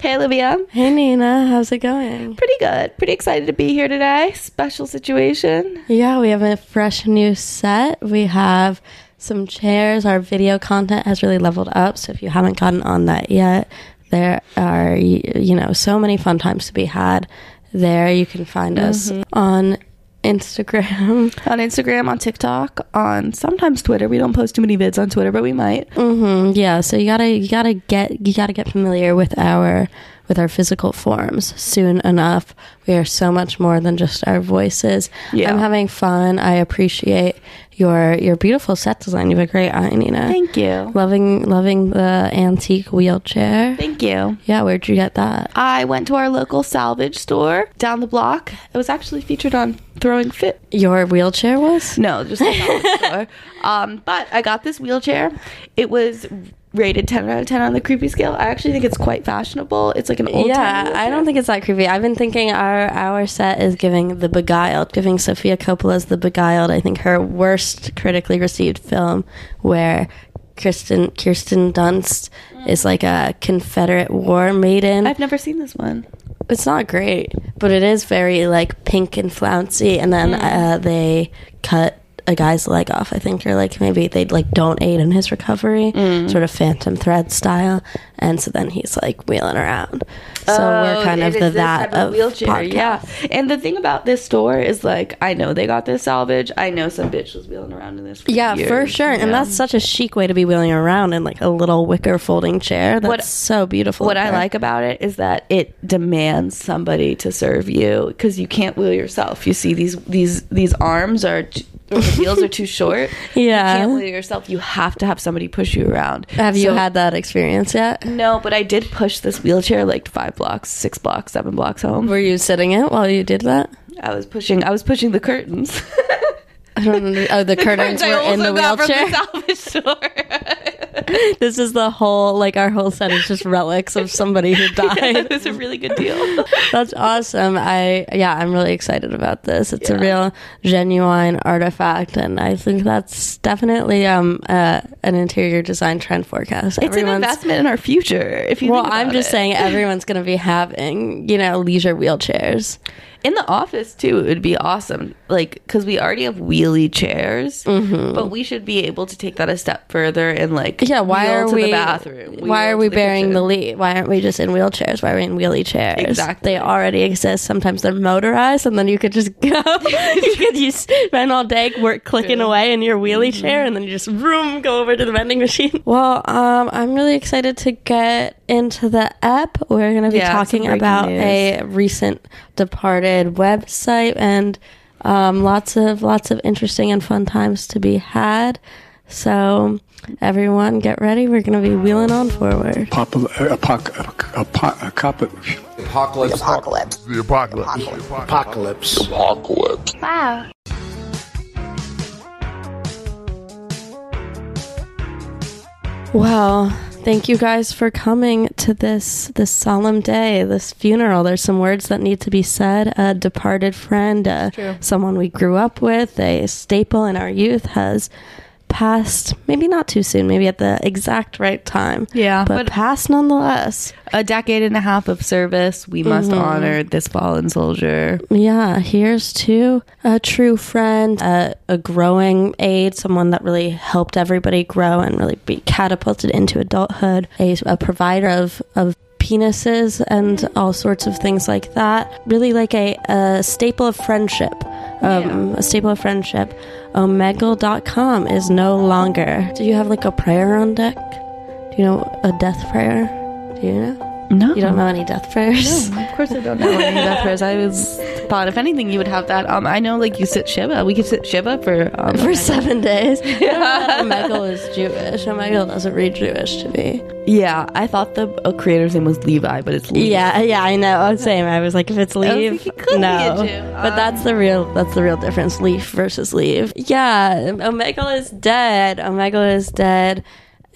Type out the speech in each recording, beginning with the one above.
Hey, Olivia. Hey Nina, how's it going? Pretty good. Pretty excited to be here today. Special situation. Yeah, we have a fresh new set. We have some chairs. Our video content has really leveled up. So if you haven't gotten on that yet, there are, you know, so many fun times to be had there. You can find us mm-hmm. on Instagram. On Instagram, on TikTok, on sometimes Twitter. We don't post too many vids on Twitter, but we might. hmm Yeah, so you gotta you gotta get you gotta get familiar with our with our physical forms soon enough. We are so much more than just our voices. Yeah. I'm having fun. I appreciate your your beautiful set design. You have a great eye, Nina. Thank you. Loving loving the antique wheelchair. Thank you. Yeah, where'd you get that? I went to our local salvage store down the block. It was actually featured on Throwing Fit. Your wheelchair was? No, just the salvage store. Um, but I got this wheelchair. It was rated 10 out of 10 on the creepy scale. I actually think it's quite fashionable. It's like an old Yeah, I don't think it's that creepy. I've been thinking our our set is giving the Beguiled, giving Sofia Coppola's The Beguiled. I think her worst critically received film, where Kirsten Kirsten Dunst is like a Confederate war maiden. I've never seen this one. it's not great, but it is very like pink and flouncy. And then uh, they cut a guy's leg off. I think, or like maybe they like don't aid in his recovery, mm. sort of Phantom Thread style. And so then he's like wheeling around. So we're oh, kind of Oh, the that type of wheelchair. podcast. Yeah, and the thing about this store is like I know they got this salvage. I know some bitch was wheeling around in this. For Yeah, for sure. you And that's such a chic way to be wheeling around in like a little wicker folding chair. That's What- so beautiful. what I like about it is that it demands somebody to serve you because you can't wheel yourself. You see these these these arms are. T- the wheels are too short. Yeah. you can't wheel yourself. You have to have somebody push you around. Have you had that experience yet? No, but I did push this wheelchair like five blocks, six blocks, seven blocks home. Were you sitting it while you did that? I was pushing. I was pushing the curtains. I don't know. Oh, the curtains I were in the also got from wheelchair. salvage store. this is the whole like our whole set is just relics of somebody who it died. was a really good deal. That's awesome. I yeah, I'm really excited about this. It's a real genuine artifact, and I think that's definitely um uh, an interior design trend forecast. It's an investment in our future. If you Well, I'm just it. saying everyone's going to be having you know leisure wheelchairs. In the office too, it would be awesome. Like because we already have wheelie chairs, but we should be able to take that a step further and like Mm-hmm. Yeah, why are to we? the bathroom? why are we the bearing kitchen. the lead? Why aren't we just in wheelchairs? Why are we in wheelie chairs? Exactly. They already exist. Sometimes they're motorized, and then you could just go. you could you spend all day work clicking away in your wheelie Mm-hmm. chair, and then you just room go over to the vending machine. Well, um, I'm really excited to get into the app. We're going to be Yeah, talking about news. a recent departed website and um, lots of lots of interesting and fun times to be had. So everyone, get ready. We're going to be wheeling on forward. Pop, apoc, apoc, a cop, Apocalypse. Apocalypse. The apocalypse. Apocalypse. Apocalypse. Wow. Well, thank you guys for coming to this this solemn day, this funeral. There's some words that need to be said. A departed friend, uh, someone we grew up with, a staple in our youth has passed. Maybe not too soon. Maybe at the exact right time. Yeah, but, but- passed nonetheless. A decade and a half of service. We must Mm-hmm. honor this fallen soldier. Yeah, here's to a true friend, a, a growing aide, someone that really helped everybody grow and really be catapulted into adulthood, a, a provider of, of penises and all sorts of things like that. Really like a, a staple of friendship. Um, A staple of friendship. Omegle.com is no longer. Do you have like a prayer on deck? Do you know a death prayer? Do you know? No, You don't know any death prayers? No, Of course, I don't know any death prayers. I was thought if anything, you would have that. Um, I know, like you sit shiva. We could sit shiva for um, for seven days. Michael is Jewish. Michael doesn't read Jewish to me. Yeah, I thought the uh, creator's name was Levi, but it's Levi. Yeah, yeah, I know. Same. I was like, if it's leave, like, it be no. a Jew. But that's the real. That's the real difference. Leaf versus leave. Yeah, Omegle is dead. Omegle is dead.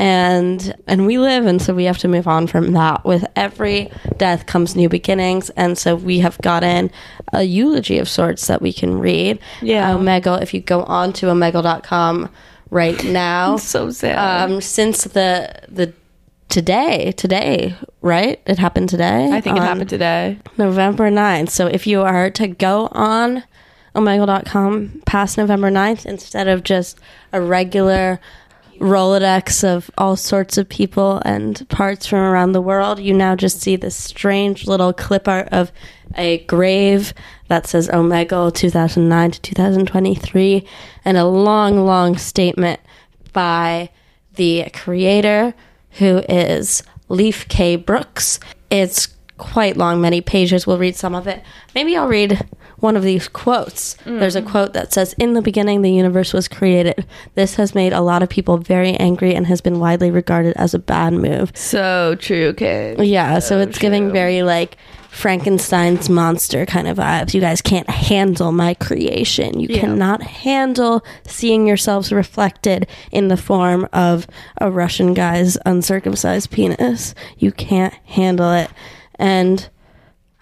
And and we live, and so we have to move on from that. With every death comes new beginnings, and so we have gotten a eulogy of sorts that we can read. Yeah. Omegle. If you go on to omegle.com right now, so sad. um, since the the today today right? It happened today. I think it happened today. November 9th. So if you are to go on omegle.com past November 9th, instead of just a regular Rolodex of all sorts of people and parts from around the world, you now just see this strange little clip art of a grave that says Omegle 2009 to 2023 and a long, long statement by the creator who is Leif K. Brooks. It's quite long, many pages. We'll read some of it. Maybe I'll read one of these quotes. There's a mm. quote that says, In the beginning, the universe was created. This has made a lot of people very angry and has been widely regarded as a bad move. So true, Kate. Yeah, so it's giving very like Frankenstein's monster kind of vibes. You guys can't handle my creation. You cannot handle seeing yourselves reflected in the form of a Russian guy's uncircumcised penis. You can't handle it. And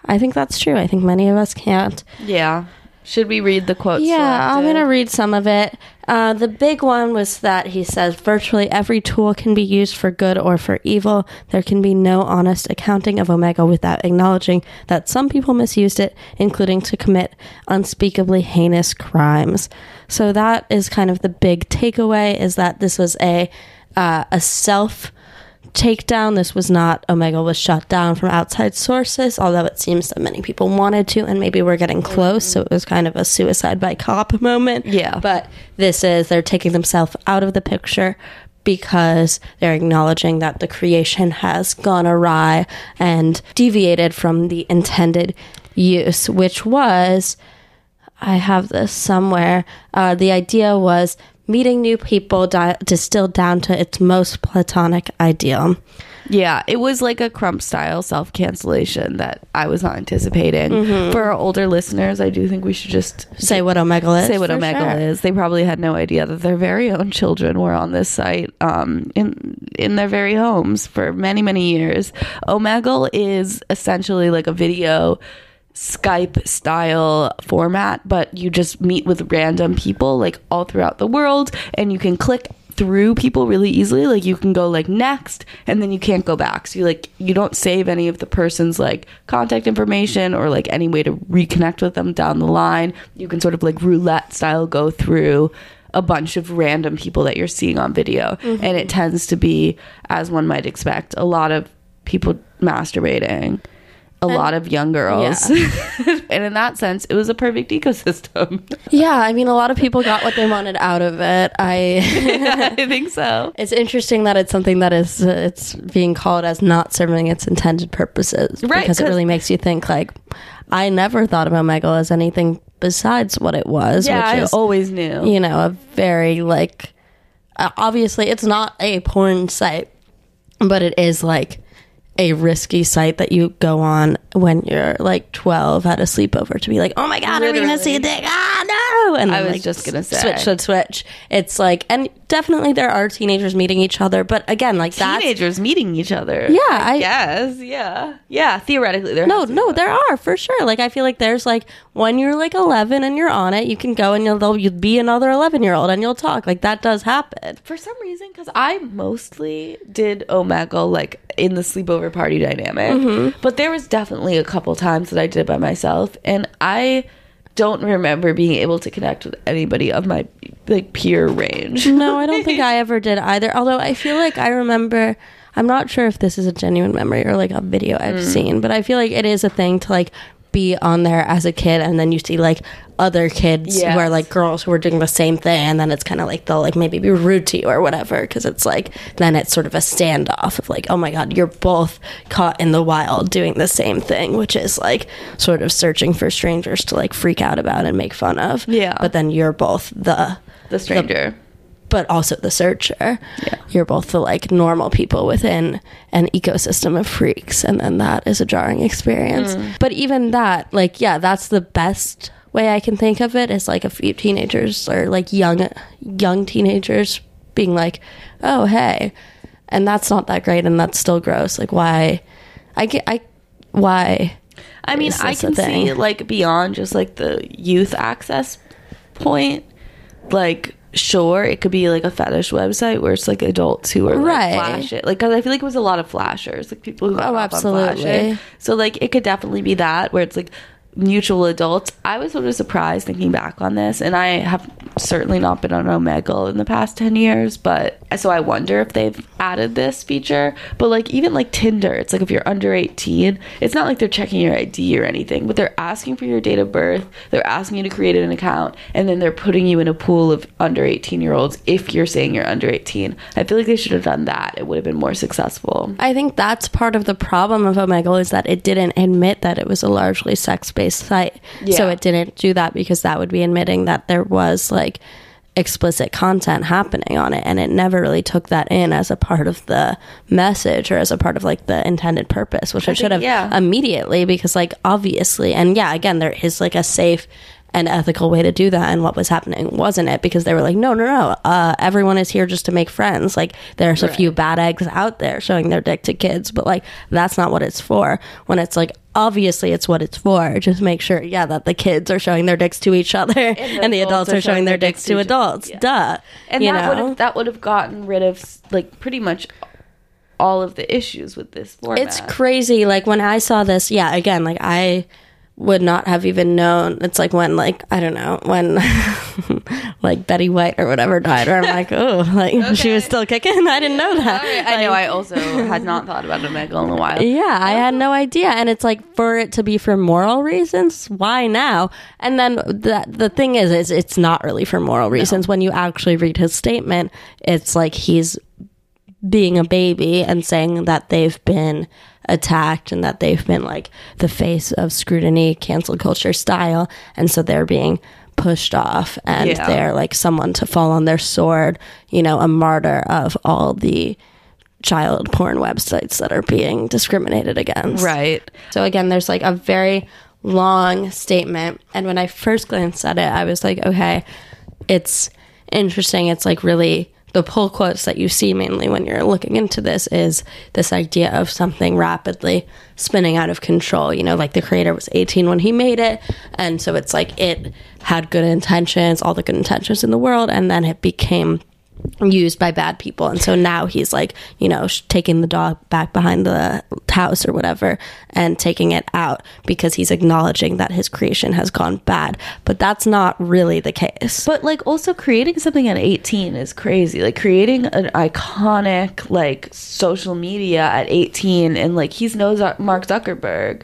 I think that's true. I think many of us can't. Yeah. Should we read the quote? Yeah, I'm going to read some of it. Uh, the big one was that he says virtually every tool can be used for good or for evil. There can be no honest accounting of Omegle without acknowledging that some people misused it, including to commit unspeakably heinous crimes. So that is kind of the big takeaway: is that this was a uh, a self takedown. This was not Omegle was shut down from outside sources, although it seems that many people wanted to, and maybe we're getting close. So it was kind of a suicide by cop moment. Yeah. But this is they're taking themselves out of the picture because they're acknowledging that the creation has gone awry and deviated from the intended use, which was I have this somewhere. Uh, the idea was meeting new people di- distilled down to its most platonic ideal. Yeah, it was like a crump style self cancellation that I was not anticipating. Mm-hmm. For our older listeners, I do think we should just Say what Omegle is. say what Omegle sure. is. They probably had no idea that their very own children were on this site um, in in their very homes for many many years. Omegle is essentially like a video Skype style format, but you just meet with random people like all throughout the world, and you can click through people really easily. Like you can go like next and then you can't go back. So you like you don't save any of the person's like contact information or like any way to reconnect with them down the line. You can sort of like roulette style go through a bunch of random people that you're seeing on video. And it mm-hmm. tends to be as one might expect a lot of people masturbating a lot of young girls and in that sense it was a perfect ecosystem Yeah, I mean, a lot of people got what they wanted out of it. I. i think so It's interesting that it's something that is uh, it's being called as not serving its intended purposes, Right, Because it really makes you think like, I never thought of Omegle as anything besides what it was, yeah i which is always knew you know a very like uh, obviously it's not a porn site, but it is like a risky site that you go on when you're like 12 at a sleepover to be like, oh my god, I'm gonna see a dick. Ah, no! And I was like, just gonna say. switch, switch, switch. It's like, and definitely there are teenagers meeting each other, but again, like that's teenagers meeting each other. Yeah, I- guess. Yeah, yeah. Theoretically, there. no, no, there are for sure. Like I feel like there's like when you're like 11 and you're on it, you can go and you'll you'll be another 11 year old and you'll talk. Like that does happen. For some reason, because I mostly did Omegle like in the sleepover party dynamic, Mm-hmm. but there was definitely a couple times that I did it by myself, and I don't remember being able to connect with anybody of my like peer range. No, I don't think I ever did either. Although I feel like I remember. I'm not sure if this is a genuine memory or like a video I've Mm. seen, but I feel like it is a thing to like be on there as a kid, and then you see like other kids Yes. who are like girls who are doing the same thing, and then it's kind of like they'll like maybe be rude to you or whatever because it's like then it's sort of a standoff of like, oh my god, you're both caught in the wild doing the same thing, which is like sort of searching for strangers to like freak out about and make fun of. Yeah. but then you're both the the stranger. But also the searcher. You're both the like normal people within an ecosystem of freaks, and then that is a jarring experience. Mm. But even that, like, yeah, that's the best way I can think of it is like a few teenagers or like young young teenagers being like, "Oh, hey," and that's not that great, and that's still gross. Like, why? I get, I why? I mean, I can see like beyond just like the youth access point, like sure it could be like a fetish website where it's like adults who are like Right. flash it like 'cause i feel like it was a lot of flashers like people who Oh, absolutely. so like it could definitely be that where it's like mutual adults i was sort of surprised thinking back on this and i have certainly not been on omegle in the past 10 years but so i wonder if they've added this feature. But like even like tinder it's like if you're under 18 it's not like they're checking your id or anything but they're asking for your date of birth they're asking you to create an account and then they're putting you in a pool of under 18 year olds if you're saying you're under 18 i feel like they should have done that. It would have been more successful. I think that's part of the problem of Omegle is that it didn't admit that it was a largely sex based site. So it didn't do that because that would be admitting that there was like explicit content happening on it and it never really took that in as a part of the message or as a part of like the intended purpose which it should have yeah. immediately because like obviously and yeah again there is like a safe and ethical way to do that and what was happening wasn't it because they were like no no no uh, everyone is here just to make friends like there's a few bad eggs out there showing their dick to kids but like that's not what it's for when it's like obviously it's what it's for just make sure yeah that the kids are showing their dicks to each other and, the adults, are showing their dicks to adults yeah. duh and you that would that would have gotten rid of like pretty much all of the issues with this format. It's crazy. Like when I saw this, yeah, again, like I would not have even known. It's like when, like, I don't know, when like Betty White or whatever died, or I'm like, oh, like she was still kicking. I didn't know that. I know. I also had not thought about Omegle in a while. Yeah, I had no idea. And it's like for it to be for moral reasons, why now? And then the the thing is is it's not really for moral reasons. When you actually read his statement, it's like he's being a baby and saying that they've been attacked and that they've been like the face of scrutiny, cancel culture style, and so they're being pushed off and Yeah. they're like someone to fall on their sword, you know, a martyr of all the child porn websites that are being discriminated against. Right. So again, there's like a very long statement. And when I first glanced at it, I was like, okay, it's interesting. It's like really the pull quotes that you see mainly when you're looking into this is this idea of something rapidly spinning out of control. You know, like the creator was 18 when he made it. And so it's like it had good intentions, all the good intentions in the world. And then it became used by bad people and so now he's like you know taking the dog back behind the house or whatever and taking it out because he's acknowledging that his creation has gone bad but that's not really the case But like also creating something at 18 is crazy. Like creating an iconic like social media at 18 and like he's no Zuck- Mark Zuckerberg.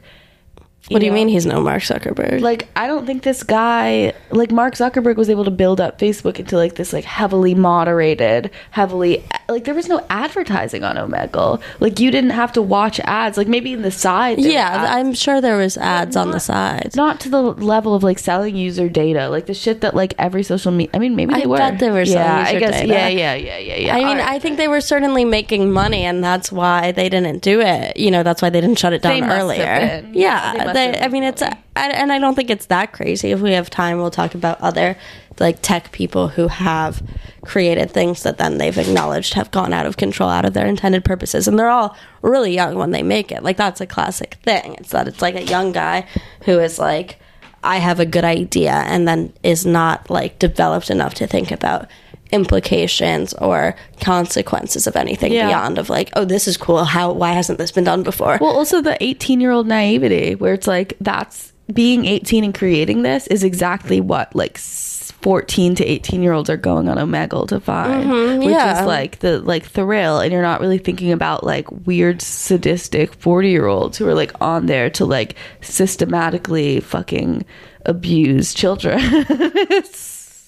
What do you know? mean he's no mark zuckerberg Like I don't think this guy like Mark Zuckerberg was able to build up Facebook into like this like heavily moderated, heavily like there was no advertising on Omegle. Like you didn't have to watch ads. Like maybe in the side. yeah i'm sure there was ads on the sides not to the level of like selling user data, like the shit that like every social media. I mean, maybe I they were. bet they were selling yeah, I guess. data. Yeah, yeah, yeah, yeah, yeah. I mean, Alright. I think they were certainly making money, and that's why they didn't do it. You know, that's why they didn't shut it down earlier. Yeah, they Yeah, must they, have I mean, it's, I, and I don't think it's that crazy. If we have time, we'll talk about other like tech people who have created things that then they've acknowledged have gone out of control, out of their intended purposes, and they're all really young when they make it. Like that's a classic thing. It's that it's like a young guy who is like. I have a good idea and then is not like developed enough to think about implications or consequences of anything Yeah. beyond of like oh this is cool how why hasn't this been done before Well, also the 18 year old naivety, where it's like that's being 18 and creating this is exactly what like 14 to 18 year olds are going on Omegle to find, mm-hmm, which yeah. is like the like thrill, and you're not really thinking about like weird sadistic 40 year olds who are like on there to like systematically fucking abuse children.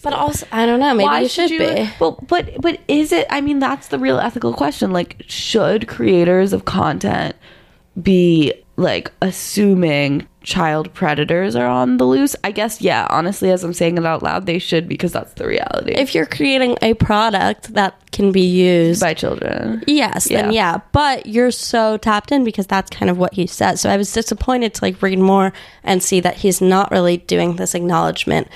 but also i don't know maybe it should, be Well, but but is it? I mean, that's the real ethical question. Like, should creators of content be like assuming child predators are on the loose? I guess yeah. Honestly, as I'm saying it out loud, they should because that's the reality. if you're creating a product that can be used by children, Yes, then Yeah. yeah. But you're so tapped in because that's kind of what he said. So I was disappointed to like read more and see that he's not really doing this acknowledgement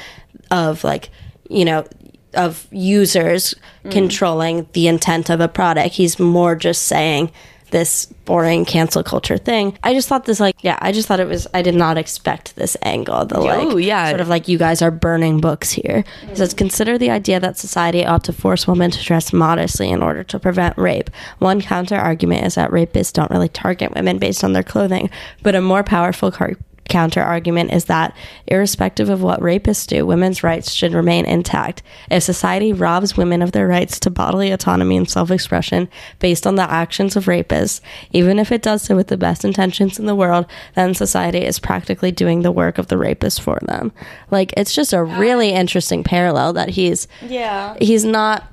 of like, you know, of users mm. controlling the intent of a product. He's more just saying this boring cancel culture thing. I just thought this like yeah, I just thought it was I did not expect this angle. The like yeah. sort of like you guys are burning books here. It says mm. consider the idea that society ought to force women to dress modestly in order to prevent rape. One counter argument is that rapists don't really target women based on their clothing, but a more powerful car- counter argument is that irrespective of what rapists do, women's rights should remain intact. If society robs women of their rights to bodily autonomy and self expression based on the actions of rapists, even if it does so with the best intentions in the world, then society is practically doing the work of the rapist for them. Like, it's just a really interesting parallel that he's, Yeah. he's not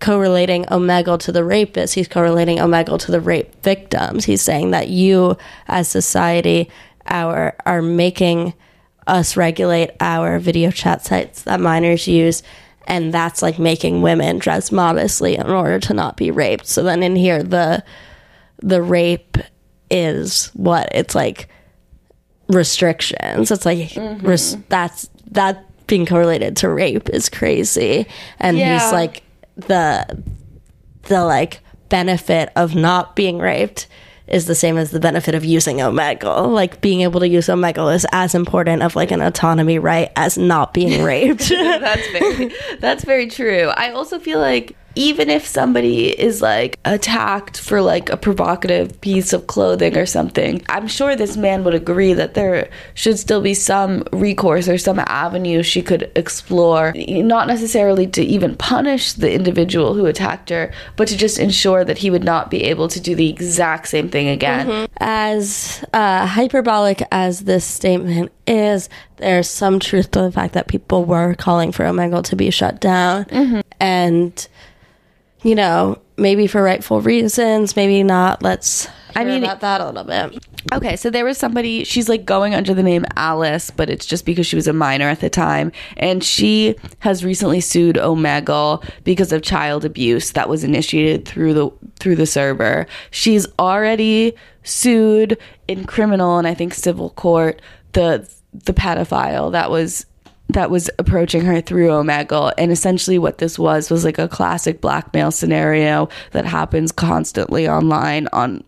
correlating Omegle to the rapist. He's correlating Omegle to the rape victims. He's saying that you, as society, our are making us regulate our video chat sites that minors use. And that's like making women dress modestly in order to not be raped. So then in here, the the rape is what it's like restrictions. It's like mm-hmm. res- that's that being correlated to rape is crazy, and Yeah. he's like the the like benefit of not being raped is the same as the benefit of using Omegle. Like being able to use Omegle is as important of like an autonomy right as not being raped. that's very that's very true. I also feel like even if somebody is like attacked for like a provocative piece of clothing or something, I'm sure this man would agree that there should still be some recourse or some avenue she could explore, not necessarily to even punish the individual who attacked her, but to just ensure that he would not be able to do the exact same thing again. as uh, hyperbolic as this statement is, there's some truth to the fact that people were calling for Omegle to be shut down. And, you know, maybe for rightful reasons, maybe not. Let's I mean, about that a little bit. Okay, so there was somebody, she's like going under the name Alice, but it's just because she was a minor at the time. And she has recently sued Omegle because of child abuse that was initiated through the through the server. She's already sued in criminal and I think civil court the the pedophile that was that was approaching her through Omegle. And essentially, what this was was like a classic blackmail scenario that happens constantly online on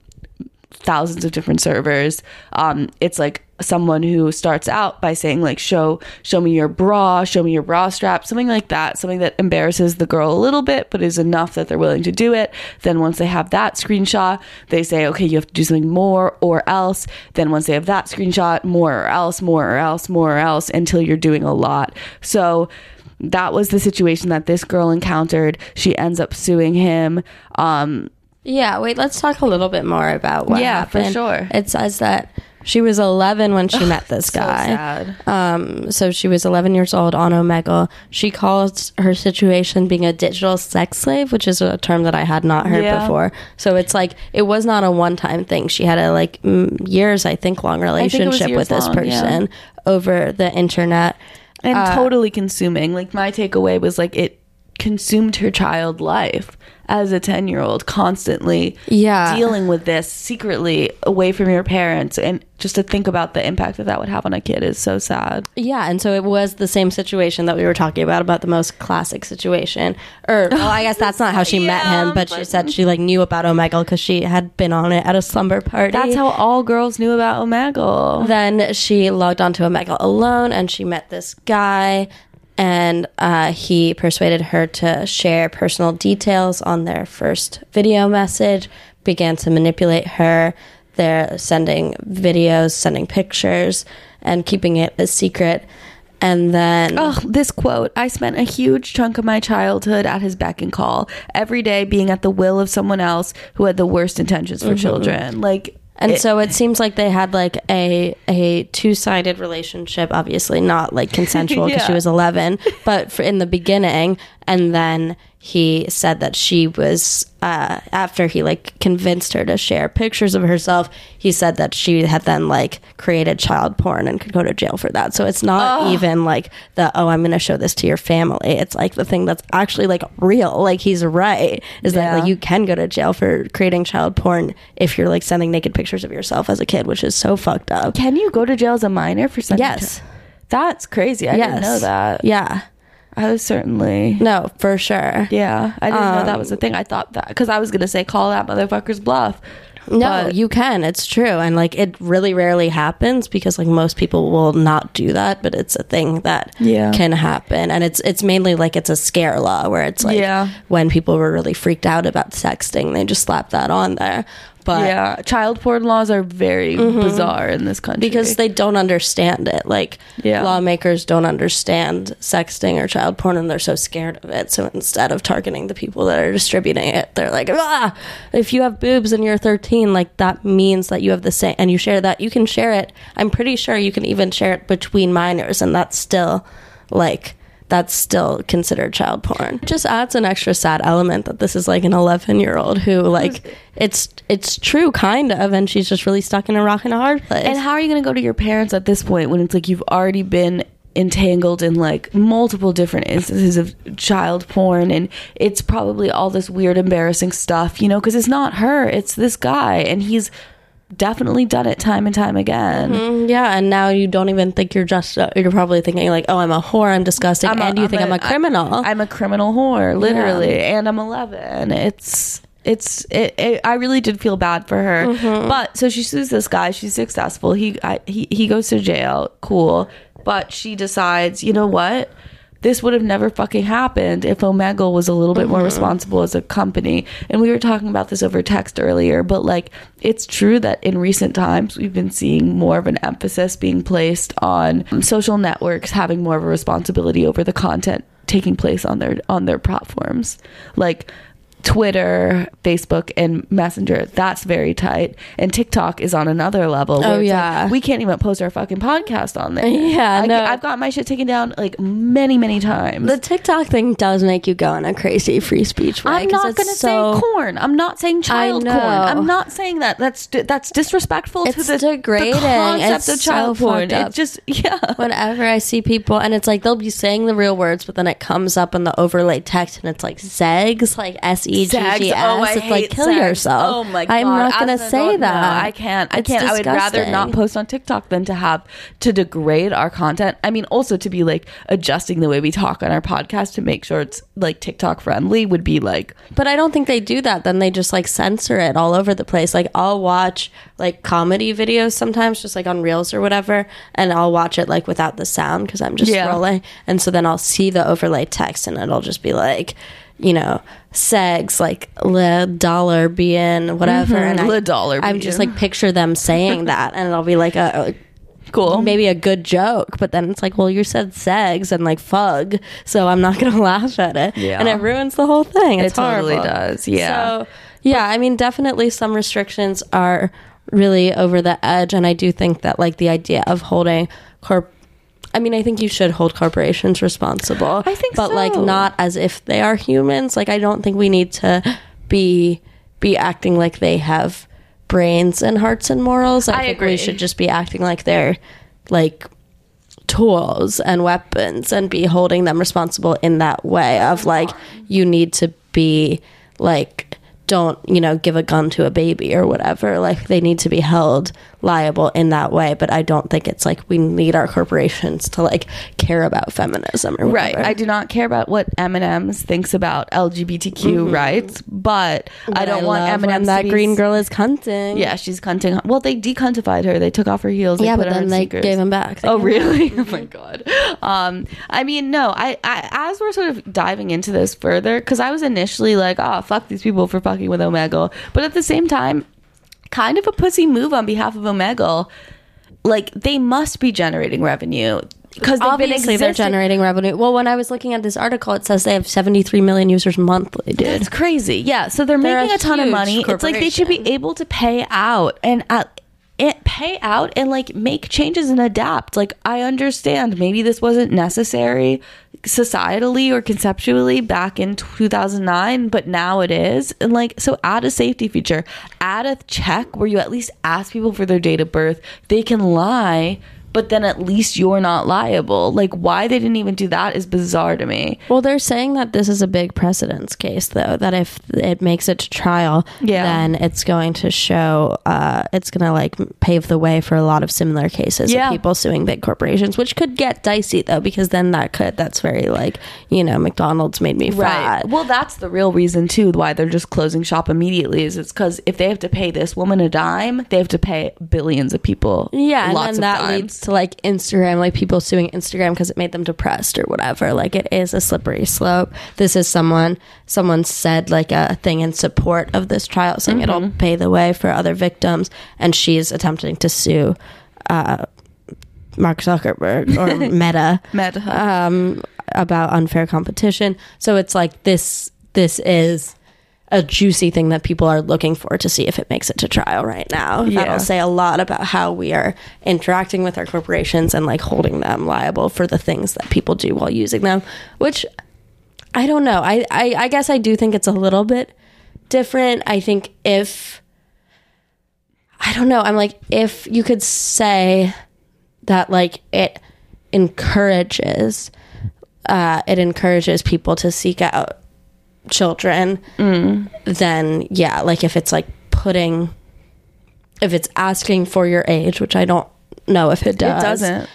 thousands of different servers. Um, it's like someone who starts out by saying like show show me your bra show me your bra strap something like that something that embarrasses the girl a little bit but is enough that they're willing to do it. Then once they have that screenshot they say okay you have to do something more or else. Then once they have that screenshot more or else more or else more or else until you're doing a lot. So that was the situation that this girl encountered. She ends up suing him. Um Yeah, wait, let's talk a little bit more about what Yeah, for sure. It says that she was 11 when she met this so guy. sad. Um, so she was 11 years old on Omegle. She calls her situation being a digital sex slave, which is a term that I had not heard Yeah. before. So it's like it was not a one-time thing. She had a like mm, years, I think, long think relationship years with this long, yeah. person over the internet. and Uh, totally consuming. Like my takeaway was like it consumed her child life as a 10 year old constantly Yeah. dealing with this secretly away from your parents and just to think about the impact that that would have on a kid is so sad Yeah, and so it was the same situation that we were talking about about the most classic situation. Or well, I guess that's not how she met him, but she said she like knew about Omegle because she had been on it at a slumber party. that's how all girls knew about omegle Then she logged onto Omegle alone, and she met this guy, and uh, he persuaded her to share personal details on their first video message. Began to manipulate her. They're sending videos, sending pictures, and keeping it a secret. And then Oh, this quote. I spent a huge chunk of my childhood at his beck and call, every day being at the will of someone else who had the worst intentions for children. Like, And it- so it seems like they had like a a two sided relationship, obviously not like consensual because she was eleven, but for in the beginning, and then he said that she was uh, after he like convinced her to share pictures of herself. He said that she had then like created child porn and could go to jail for that. So it's not even like the oh I'm going to show this to your family. It's like the thing that's actually like real. Like he's right is that like you can go to jail for creating child porn if you're like sending naked pictures of yourself as a kid, which is so fucked up. can you go to jail as a minor for sending? Yes. That's crazy. I didn't know that. Yeah. I was certainly. No, for sure. Yeah, I didn't know that Um, was a thing. I thought that because I was gonna say call that motherfucker's bluff. No, But- you can. It's true. And like it really rarely happens because like most people will not do that, but it's a thing that Yeah. can happen. And it's it's mainly like it's a scare law where it's like Yeah. when people were really freaked out about sexting, they just slap that on there. But yeah, child porn laws are very bizarre in this country because they don't understand it. Like Yeah. lawmakers don't understand sexting or child porn and they're so scared of it. So instead of targeting the people that are distributing it, they're like, ah, if you have boobs and you're 13, like that means that you have the same and you share that. You can share it. I'm pretty sure you can even share it between minors and that's still like that's still considered child porn. Just adds an extra sad element that this is like an 11 year old who like it's it's true kind of and she's just really stuck in a rock and a hard place. And how are you going to go to your parents at this point when it's like you've already been entangled in like multiple different instances of child porn and it's probably all this weird embarrassing stuff, you know, because it's not her, it's this guy and he's definitely done it time and time again. Mm, Yeah, and now you don't even think you're just. Uh, you're probably thinking like, "Oh, I'm a whore. I'm disgusting," I'm a- and you I'm think I'm a criminal. I, am a criminal whore, literally, and I'm 11. It's it's it, it, I really did feel bad for her, Mm-hmm. but so she sues this guy. She's successful. He I, he he goes to jail. Cool, but she decides, you know what? This would have never fucking happened if Omegle was a little bit Mm-hmm. more responsible as a company. And we were talking about this over text earlier, but like it's true that in recent times we've been seeing more of an emphasis being placed on social networks having more of a responsibility over the content taking place on their on their platforms. Like Twitter, Facebook, and Messenger, that's very tight. And TikTok is on another level. Oh, it's like, yeah. we can't even post our fucking podcast on there. Yeah, I, no. I've got my shit taken down like many, many times. the TikTok thing does make you go in a crazy free speech way. I'm not going to so- say corn. I'm not saying child corn. I'm not saying that. That's that's disrespectful to the, degrading. the concept It's of child so porn. fucked up. It just yeah. Whenever I see people, and it's like they'll be saying the real words, but then it comes up in the overlay text, and it's like "segs," like S E G G S. Oh, I it's like kill sex. yourself. Oh my god! I'm not gonna say adult, no, that. I can't. I It's can't. I would rather not post on TikTok than to have to degrade our content. I mean, also to be like adjusting the way we talk on our podcast to make sure it's like TikTok friendly would be like But I don't think they do that. Then they just like censor it all over the place. Like I'll watch like comedy videos sometimes, just like on Reels or whatever, and I'll watch it like without the sound because I'm just Yeah. scrolling. And so then I'll see the overlay text, and it'll just be like, you know, segs like le dollar bean whatever, mm-hmm. and I, dollar i'm just like picture them saying that, and it'll be like a. cool. Maybe a good joke, but then it's like, well, you said segs and like fug, so I'm not gonna laugh at it, Yeah. and it ruins the whole thing. It's It totally horrible. does, yeah. So, yeah, I mean, definitely some restrictions are really over the edge, and I do think that like the idea of holding corp. I mean, I think you should hold corporations responsible. I think but like not as if they are humans. Like I don't think we need to be be acting like they have brains and hearts and morals. I, I think agree. we should just be acting like they're like tools and weapons and be holding them responsible in that way of like you need to be like don't you know give a gun to a baby or whatever like they need to be held liable in that way but i don't think it's like we need our corporations to like care about feminism or Right. whatever. I do not care about what M&M's thinks about LGBTQ rights, but, I don't want love when M&M that be green girl is cunting Yeah, she's cunting. Well, they decuntified her. They took off her heels. yeah put but then they sneakers. gave them back They Oh back. really? oh my god. Um, I mean, no. I, I as we're sort of diving into this further, because I was initially like, oh fuck these people for fucking with Omegle, but at the same time, kind of a pussy move on behalf of Omegle. Like they must be generating revenue because obviously they're generating revenue well when i was looking at this article it says they have 73 million users monthly dude It's crazy. Yeah. So they're, They're making a a ton of money. It's like they should be able to pay out and uh, it pay out and like make changes and adapt. Like I understand maybe this wasn't necessary societally or conceptually back in 2009, but now it is. And like so add a safety feature. Add a check where you at least ask people for their date of birth. They can lie but then at least you're not liable. Like why they didn't even do that is bizarre to me. Well, they're saying that this is a big precedence case, though. That if it makes it to trial, Yeah. then it's going to show, uh, it's going to like pave the way for a lot of similar cases Yeah. of people suing big corporations, which could get dicey though, because then that could, that's very like, you know, McDonald's made me fat. Well, that's the real reason too why they're just closing shop immediately. Is it's because if they have to pay this woman a dime, they have to pay billions of people. Yeah, and then that dimes. leads to like Instagram, like people suing Instagram because it made them depressed or whatever. Like it is a slippery slope. This is someone someone said like a thing in support of this trial, saying it'll Mm-hmm. pay the way for other victims, and she's attempting to sue uh, Mark Zuckerberg or Meta Meta. um, about unfair competition. So it's like this. This is a juicy thing that people are looking for to see if it makes it to trial right now. Yeah. That'll say a lot about how we are interacting with our corporations and like holding them liable for the things that people do while using them, which I don't know. I, I, I guess I do think it's a little bit different. I think if I don't know, I'm like if you could say that like it encourages uh, it encourages people to seek out children, mm. then yeah, like if it's like putting, if it's asking for your age, which I don't know if it does. It doesn't.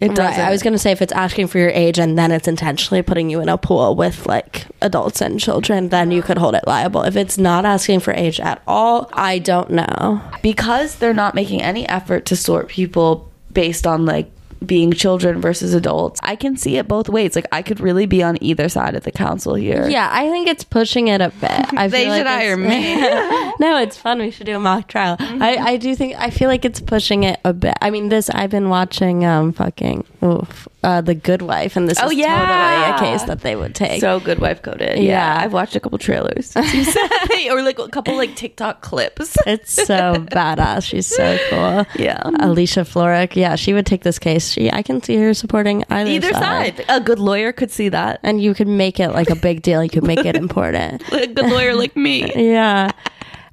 It doesn't. I was gonna say if it's asking for your age and then it's intentionally putting you in a pool with like adults and children, then you could hold it liable. If it's not asking for age at all, I don't know. because they're not making any effort to sort people based on like being children versus adults. I can see it both ways. Like I could really be on either side of the council here. Yeah, I think it's pushing it a bit. I They feel like should hire it's- no, it's fun. We should do a mock trial. Mm-hmm. I, I do think I feel like it's pushing it a bit. I mean, this I've been watching um fucking oof, uh, the Good Wife, and this Oh, is yeah. totally a case that they would take. So good wife coded. Yeah. Yeah. I've watched a couple trailers. or like a couple like TikTok clips. it's so badass. She's so cool. Yeah. Alicia Florrick. Yeah, she would take this case. She, I can see her supporting either, Either side. A good lawyer could see that. and you could make it like a big deal. You could make it important. A good lawyer like me. yeah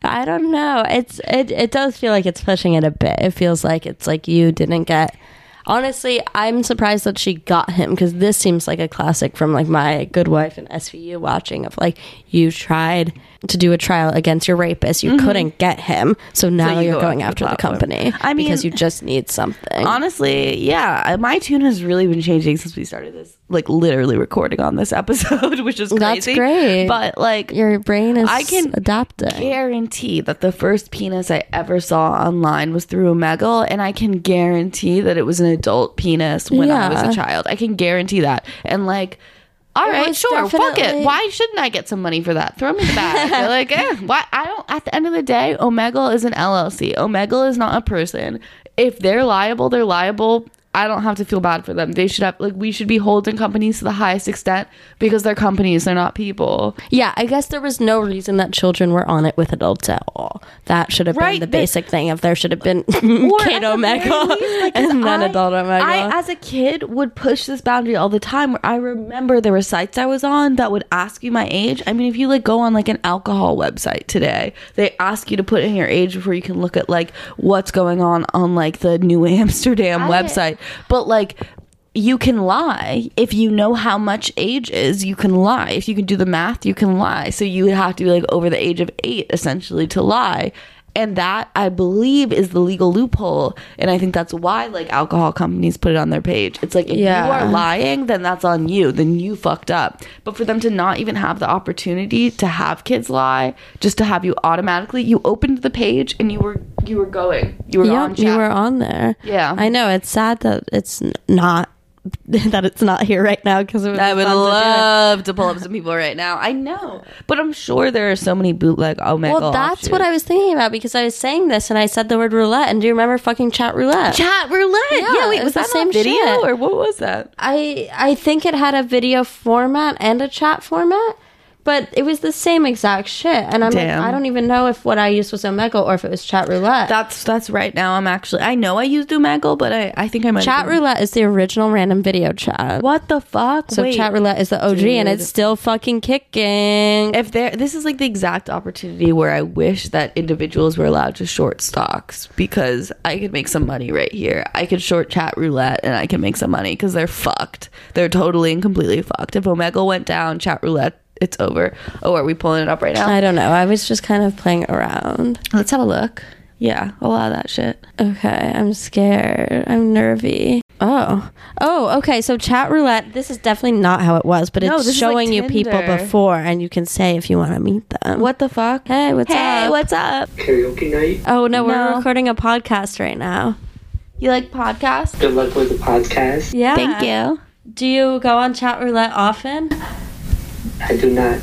i don't know it's it, it does feel like it's pushing it a bit it feels like it's like you didn't get honestly i'm surprised that she got him because this seems like a classic from like my good wife and svu watching of like you tried to do a trial against your rapist you couldn't get him so now Mm-hmm. you you're go going after after the the company. I mean- because you just need something Honestly, yeah, my tune has really been changing since we started this, like literally recording on this episode, which is crazy. That's great. But like, your brain is I can adapting guarantee that the first penis I ever saw online was through Omegle, and I can guarantee that it was an adult penis when I was a child. I can guarantee that. And like, all It right, sure, fuck it. Why shouldn't I get some money for that? Throw me the bag. Like, eh, why? I don't. At the end of the day, Omegle is an LLC. Omegle is not a person. If they're liable, they're liable. I don't have to feel bad for them. They should have like we should be holding companies to the highest extent because they're companies, they're not people. Yeah, I guess there was no reason that children were on it with adults at all. That should have Right, been the basic thing. If there should have been kid Omegle least, and then I- adult Omegle. I, as a kid, would push this boundary all the time. Where I remember there were sites I was on that would ask you my age. I mean, if you like go on like an alcohol website today, they ask you to put in your age before you can look at like what's going on on like the New Amsterdam I- website. But like. You can lie if you know how much age is. You can lie if you can do the math. You can lie. So you would have to be like over the age of eight essentially to lie and that i believe is the legal loophole. And i think that's why like alcohol companies put it on their page. It's like if you are lying then that's on you. Then you fucked up. But for them to not even have the opportunity to have kids lie just to have you automatically you opened the page and you were you were going. You were yeah, on you were on there. Yeah. I know. It's sad that it's not that it's not here right now because. I would fun to love to pull up some people right now. I know, but I'm sure there are so many bootleg Omegle. Well, that's what I was thinking about because I was saying this and I said the word roulette. And do you remember fucking chat roulette? chat roulette. Yeah, Yeah, wait, it was was the that same same video shit. or what was that? I I think it had a video format and a chat format, but it was the same exact shit. And I'm Damn. like, I don't even know if what I used was Omegle or if it was chat roulette. That's that's right now. I'm actually. I know I used Omegle, but I I think I might. chat roulette is the original random video chat. What the fuck? So Wait. chat roulette is the OG and it's still fucking kicking. if there this is like the exact opportunity where i wish that individuals were allowed to short stocks because i could make some money right here i could short chat roulette and i can make some money because they're fucked they're totally and completely fucked if omegle went down chat roulette it's over oh are we pulling it up right now I don't know. I was just kind of playing around. let's have a look yeah a lot of that shit Okay, I'm scared. I'm nervy. Oh. Oh, okay. So chat roulette, this is definitely not how it was, but No, it's this is like showing you people Tinder. before and you can say if you want to meet them. what the fuck Hey, what's up? hey up? what's up karaoke night. Oh, no, we're No. recording a podcast right now. you like podcasts Good luck with the podcast. Yeah. thank you Do you go on chat roulette often? I do not.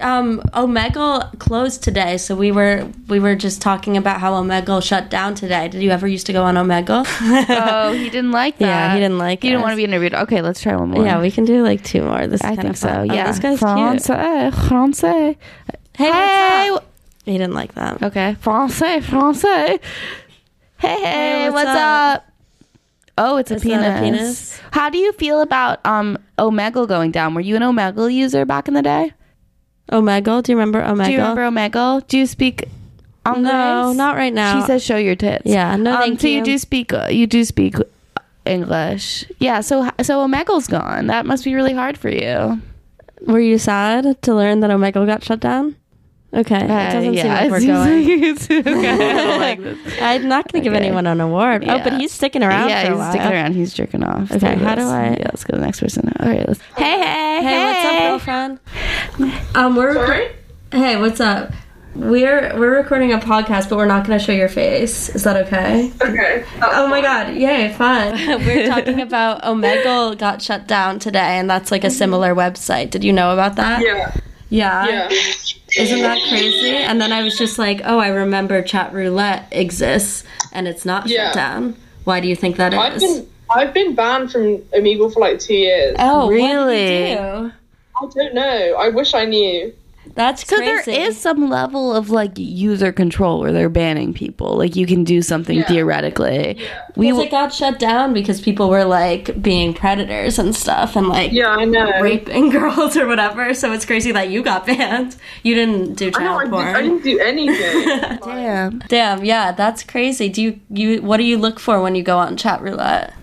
Um, Omegle closed today, so we were we were just talking about how Omegle shut down today. Did you ever used to go on Omegle? oh he didn't like that Yeah, he didn't like he didn't want to be interviewed okay let's try one more yeah, we can do like two more. This is I kinda think so. fun. Oh, Yeah, this guy's Français, Français. cute. Hey, Hey, what's up? He didn't like that. okay, Français, Français. Hey, hey, what's what's, up? up? Oh, it's a Is penis. a penis? How do you feel about um Omegle going down? Were you an Omegle user back in the day? Omegle, do you remember Omegle? Do you remember Omegle? Do you speak? Anglais? No, not right now. She says, "Show your tits." Yeah, no, Um, thank so you. you. do speak. uh, You do speak English. Yeah. So so Omegle's gone. That must be really hard for you. Were you sad to learn that Omegle got shut down? Okay, it Uh, doesn't yeah, seem like we're going. like okay, this. I'm not going to give Okay. anyone an award. Oh, but he's sticking around yeah, for a he's while. sticking around. He's jerking off. Okay, how do. I- Yeah, let's go to the next person. All right. Let's, hey, hey, Hey, what's up, girlfriend? Um, we're Hey, what's up? We're we're recording a podcast, but we're not going to show your face. Is that okay? Okay. Oh my god, yay, fun. We're talking about Omegle got shut down today, and that's like a similar website. Did you know about that? Yeah. Yeah. Yeah. Isn't that crazy? And then I was just like, oh, I remember chat roulette exists, and it's not Yeah. shut down. Why do you think that is? I've been I've been banned from Omegle for like two years. oh, Really? What did you do? I don't know. I wish I knew. That's So crazy. there is some level of like user control where they're banning people. Like you can do something Yeah. theoretically. We Because it got shut down because people were like being predators and stuff and like Yeah, I know. raping girls or whatever. So it's crazy that you got banned. You didn't do I know. I, did, I didn't do anything. damn. Damn, yeah, that's crazy. Do you you what do you look for when you go on chat roulette?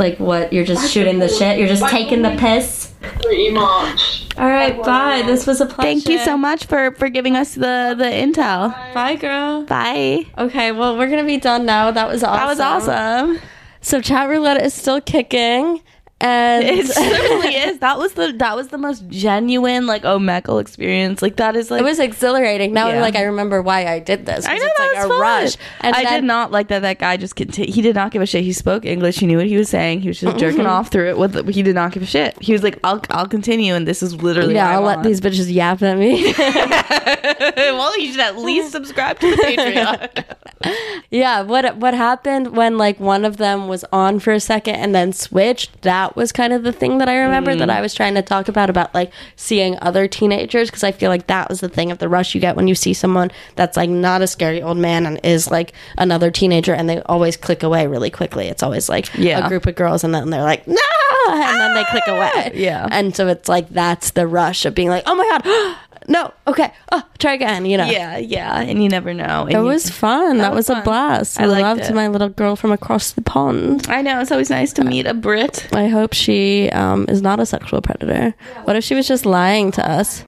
Like what? You're just shooting the shit. You're just taking the piss. Pretty much. All right, bye. This was a pleasure. Thank you so much for for giving us the the intel. Bye, girl. Bye. Okay, well, we're gonna be done now. That was awesome. That was awesome. So chat roulette is still kicking, and It certainly is. That was the that was the most genuine like Omegle experience. Like that is like It was exhilarating. Now, Yeah. like, I remember why I did this. I know it's that like was a fun. rush. And I then- did not like that. That guy just conti- he did not give a shit. He spoke English. He knew what he was saying. He was just mm-hmm. jerking off through it. With he did not give a shit. He was like, "I'll I'll continue," and this is literally Yeah, I'll let on. these bitches yap at me. well, you should at least subscribe to the Patreon. Yeah, what what happened when like one of them was on for a second and then switched? That was kind of the thing that I remember that mm. I was trying to talk about about like seeing other teenagers because I feel like that was the thing of the rush you get when you see someone that's like not a scary old man and is like another teenager and they always click away really quickly. It's always like Yeah. a group of girls and then they're like no, and then they click ah! away. Yeah. and so it's like that's the rush of being like oh my god. No, okay. Oh, try again. You know. yeah, yeah, and you never know. It was fun. That, was was, fun. a blast. I I, liked loved it. my little girl from across the pond. I know it's always nice to meet a Brit. I hope she um, is not a sexual predator. What if she was just lying to us?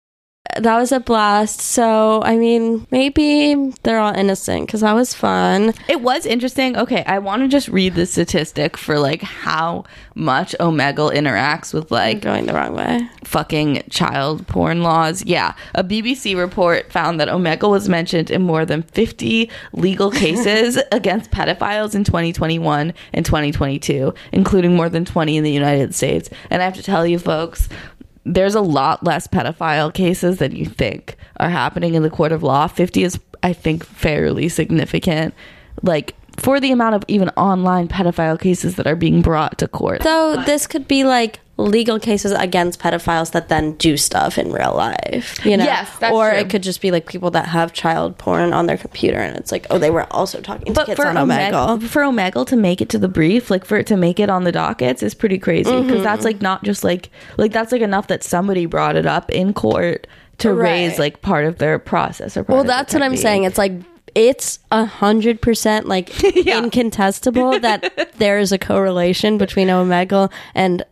That was a blast. So, I mean, maybe they're all innocent because that was fun. It was interesting. Okay, I want to just read the statistic for like how much Omegle interacts with like Going the wrong way. fucking child porn laws. Yeah. A BBC report found that Omegle was mentioned in more than 50 legal cases against pedophiles in 2021 and 2022, including more than 20 in the United States. And I have to tell you, folks, there's a lot less pedophile cases than you think are happening in the court of law. 50 is, I think, fairly significant. Like, for the amount of even online pedophile cases that are being brought to court. So, this could be like legal cases against pedophiles that then do stuff in real life. You know, Yes, or true. it could just be like people that have child porn on their computer, and it's like, oh, they were also talking to But kids for on Omegle. Omegle, for Omegle to make it to the brief, like for it to make it on the dockets, is pretty crazy because Mm-hmm. that's like not just like like that's like enough that somebody brought it up in court to Right. raise like part of their process. Or part Well, that's what I'm saying. It's like it's a hundred percent like Yeah. incontestable that there is a correlation between Omegle and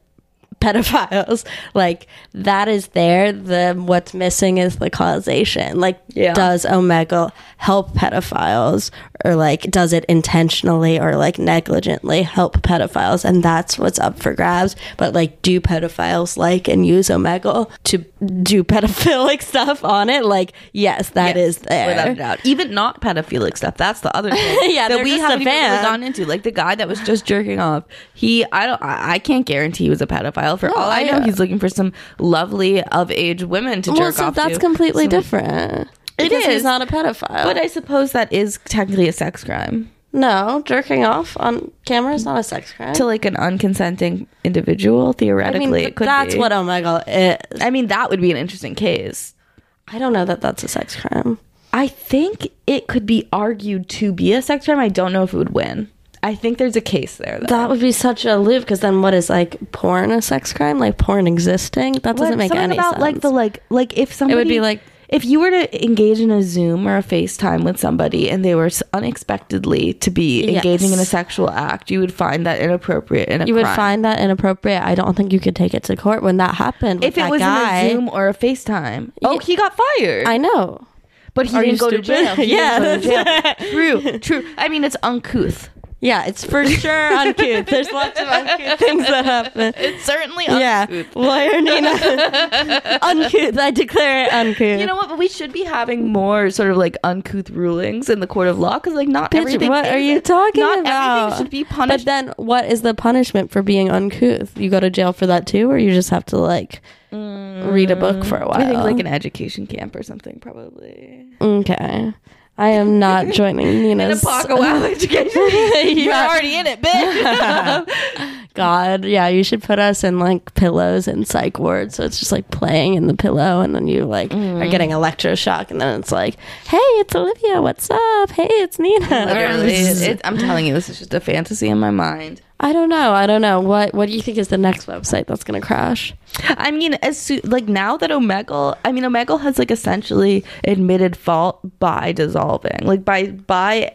pedophiles. Like that is there. The what's missing is the causation. Like, Yeah. does Omegle help pedophiles, or like does it intentionally or like negligently help pedophiles? And that's what's up for grabs. But like, do pedophiles like and use Omegle to do pedophilic stuff on it? Like, yes, that Yes, is there. without a doubt. Even not pedophilic stuff. That's the other thing. Yeah, that we haven't even gone into. Like the guy that was just jerking off. He, I don't, I, I can't guarantee he was a pedophile. For No, all I know, I- he's looking for some lovely of age women to jerk off. well, jerk so off. that's to. completely So- different. It is. He's not a pedophile. But I suppose that is technically a sex crime no, jerking off on camera is not a sex crime. to like an unconsenting individual. I Theoretically, mean, it could. that's be. what oh Omegle is. I mean. That would be an interesting case. I don't know that that's a sex crime. I think it could be argued to be a sex crime. I don't know if it would win. I think there's a case there. Though. That would be such a loop because then what is like porn a sex crime? Like porn existing? That doesn't Like, make something any about sense. like the like like if somebody it would be like- if you were to engage in a Zoom or a FaceTime with somebody and they were unexpectedly to be Yes. engaging in a sexual act, you would find that inappropriate a you would crime. find that inappropriate. I don't think you could take it to court when that happened. With if it was guy, in a Zoom or a FaceTime. Oh, Yeah. he got fired. I know. but he didn't go to stupid? jail. He didn't Yeah, go to jail. true, true. I mean, it's uncouth. Yeah, it's for sure uncouth. There's lots of uncouth things that happen. It's certainly Yeah, uncouth. lawyer Nina, uncouth. I declare it uncouth. You know what? But we should be having more sort of like uncouth rulings in the court of law because, like, not Bitch, everything. what are you talking not about? Not everything should be But punished. then, what is the punishment for being uncouth? You go to jail for that too, or you just have to like read a book mm, for a while? I think like an education camp or something, probably. okay. I am not joining Nina's. wow education. You're Yeah. already in it, bitch. God, yeah, you should put us in like pillows and psych wards, so it's just like playing in the pillow, and then you like are mm. getting electroshock, and then it's like, "Hey, it's Olivia. What's up? Hey, it's Nina." Literally, it- it- I'm telling you, this is just a fantasy in my mind. I don't know. I don't know. What What do you think is the next website that's gonna crash? I mean, as soon, like now that Omegle, I mean, Omegle has like essentially admitted fault by dissolving, like by by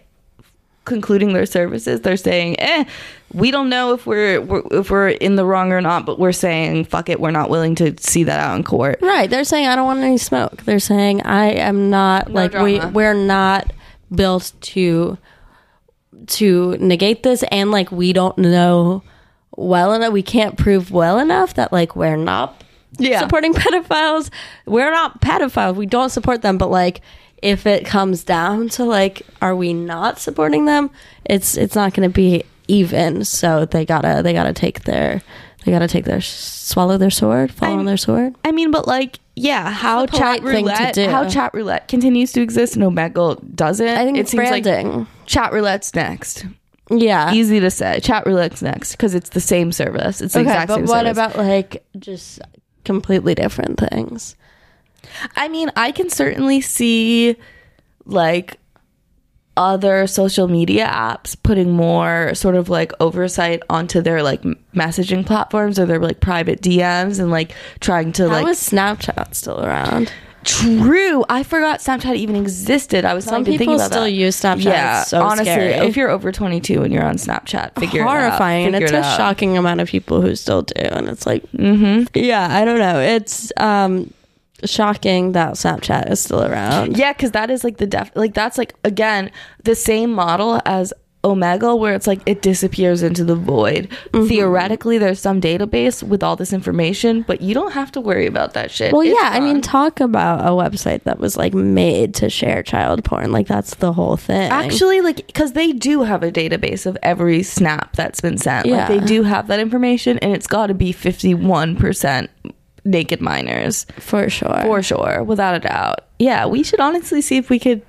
concluding their services. They're saying, "Eh, we don't know if we're, we're if we're in the wrong or not, but we're saying fuck it, we're not willing to see that out in court." Right. They're saying I don't want any smoke. They're saying I am not No like we we're not built to to negate this and like we don't know well enough we can't prove well enough that like we're not Yeah. supporting pedophiles. We're not pedophiles. We don't support them, but like if it comes down to like are we not supporting them, it's it's not going to be even. So they got to they got to take their they got to take their swallow their sword, fall on I'm- their sword. I mean, but like, yeah, how chat polite thing to roulette, how chat roulette continues to exist and Omegle doesn't. I think it it's seems like branding. Chat roulette's next. yeah. Easy to say. Chat roulette's next because it's the same service. It's the okay, exact but same what service. about like just completely different things? I mean, I can certainly see like other social media apps putting more sort of like oversight onto their like messaging platforms or their like private DMs and like trying to How like Snapchat still around? True. I forgot Snapchat even existed. I was Some not even thinking people about still that. use Snapchat. Yeah, It's so honestly, scary. if you're over 22 and you're on Snapchat, figure horrifying. it out. It's Figure a out. shocking amount of people who still do, and it's like, mm-hmm. yeah, I don't know. It's um shocking that Snapchat is still around. Yeah, because that is like the def. Like that's like again the same model as Omegle, where it's like it disappears into the void. Mm-hmm. Theoretically, there's some database with all this information, but you don't have to worry about that shit. Well, It's yeah, I mean, talk about a website that was like made to share child porn. Like that's the whole thing. Actually, like, because they do have a database of every snap that's been sent. Yeah. Like, they do have that information, and it's got to be 51% naked minors for sure. for sure, without a doubt. Yeah, we should honestly see if we could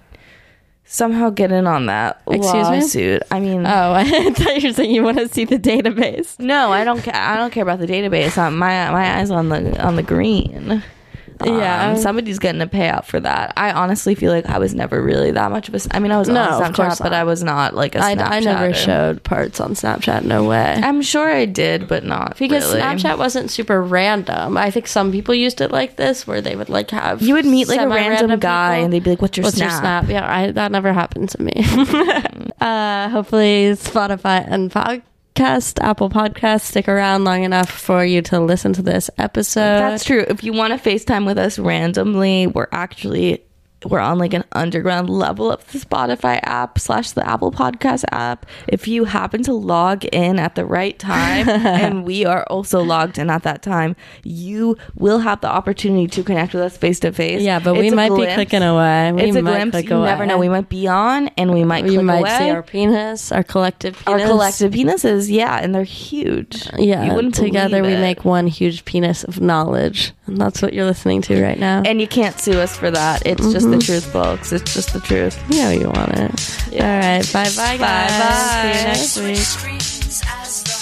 somehow get in on that Excuse me? lawsuit. I mean, Oh, I thought you were saying you want to see the database. no, I don't. Ca- I don't care about the database. Uh, my my eyes on the on the green. Yeah. Um, somebody's getting a payout for that. I honestly feel like I was never really that much of a. I mean, I was No, on Snapchat, but. I was not like a I, I never showed parts on Snapchat. No way. I'm sure I did, but not because really. Snapchat wasn't super random. I think some people used it like this, where they would like have You would meet like a random guy, people. and they'd be like, "What's your What's snap?" your snap? Yeah, I, that never happened to me. uh, hopefully, Spotify and podcast, Apple Podcast. stick around long enough for you to listen to this episode. That's true. If you want to FaceTime with us randomly, we're actually we're on like an underground level of the Spotify app slash the Apple Podcast app. If you happen to log in at the right time, and we are also logged in at that time, you will have the opportunity to connect with us face to face. Yeah, but we It's a might be clicking away. We It's a might glimpse. You away. never know. We might be on, and we might We might away. see our penis, our collective Our collective penises, yeah, and they're huge. Yeah, You wouldn't together we it. make one huge penis of knowledge, and that's what you're listening to right now. And you can't sue us for that. It's just the mm-hmm. truth, folks. It's just the truth. you know you want it. All right, bye bye, guys. Bye-bye. See you next week.